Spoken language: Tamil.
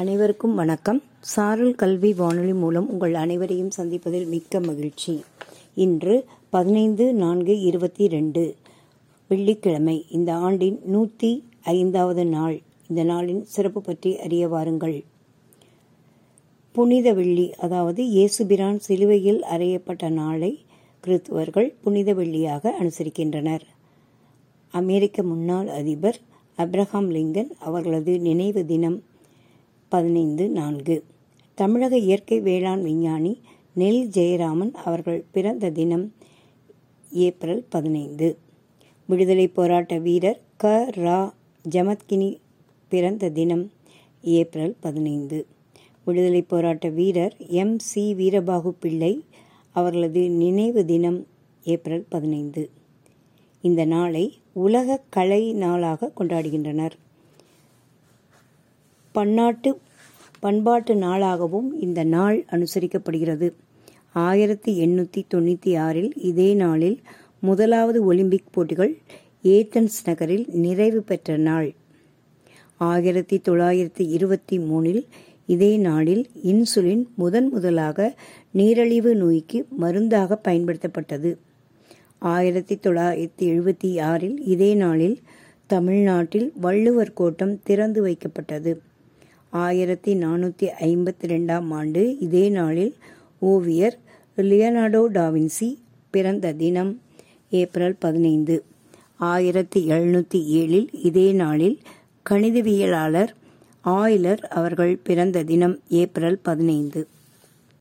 அனைவருக்கும் வணக்கம். சாரல் கல்வி வானொலி மூலம் உங்கள் அனைவரையும் சந்திப்பதில் மிக்க மகிழ்ச்சி. இன்று பதினைந்து நான்கு இருபத்தி ரெண்டு வெள்ளிக்கிழமை. இந்த ஆண்டின் நூற்றி ஐந்தாவது நாள். இந்த நாளின் சிறப்பு பற்றி அறிய வாருங்கள். புனித வெள்ளி அதாவது இயேசுபிரான் சிலுவையில் அறையப்பட்ட நாளை கிறிஸ்துவர்கள் புனித வெள்ளியாக அனுசரிக்கின்றனர். அமெரிக்க முன்னாள் அதிபர் அப்ரஹாம் லிங்கன் அவர்களது நினைவு தினம் பதினைந்து நான்கு. தமிழக இயற்கை வேளாண் விஞ்ஞானி நெல் ஜெயராமன் அவர்கள் பிறந்த தினம் ஏப்ரல் பதினைந்து. விடுதலை போராட்ட வீரர் க. ரா. ஜமத்கினி பிறந்த தினம் ஏப்ரல் பதினைந்து. விடுதலை போராட்ட வீரர் எம். சி. வீரபாகு பிள்ளை அவர்களது நினைவு தினம் ஏப்ரல் பதினைந்து. இந்த நாளை உலக கலை நாளாக கொண்டாடுகின்றனர். பன்னாட்டு பண்பாட்டு நாளாகவும் இந்த நாள் அனுசரிக்கப்படுகிறது. ஆயிரத்தி எண்ணூற்றி தொண்ணூற்றி ஆறில் இதே நாளில் முதலாவது ஒலிம்பிக் போட்டிகள் ஏத்தன்ஸ் நகரில் நிறைவு பெற்ற நாள். ஆயிரத்தி தொள்ளாயிரத்தி இருபத்தி மூணில் இதே நாளில் இன்சுலின் முதன் முதலாக நீரழிவு நோய்க்கு மருந்தாக பயன்படுத்தப்பட்டது. ஆயிரத்தி தொள்ளாயிரத்தி எழுபத்தி ஆறில் இதே நாளில் தமிழ்நாட்டில் வள்ளுவர் கோட்டம் திறந்து வைக்கப்பட்டது. ஆயிரத்தி நானூற்றி ஐம்பத்தி ரெண்டாம் ஆண்டு இதே நாளில் ஓவியர் லியனார்டோ டாவின்சி பிறந்த தினம் ஏப்ரல் பதினைந்து. ஆயிரத்தி எழுநூற்றி ஏழில் இதே நாளில் கணிதவியலாளர் ஆய்லர் அவர்கள் பிறந்த தினம் ஏப்ரல் பதினைந்து.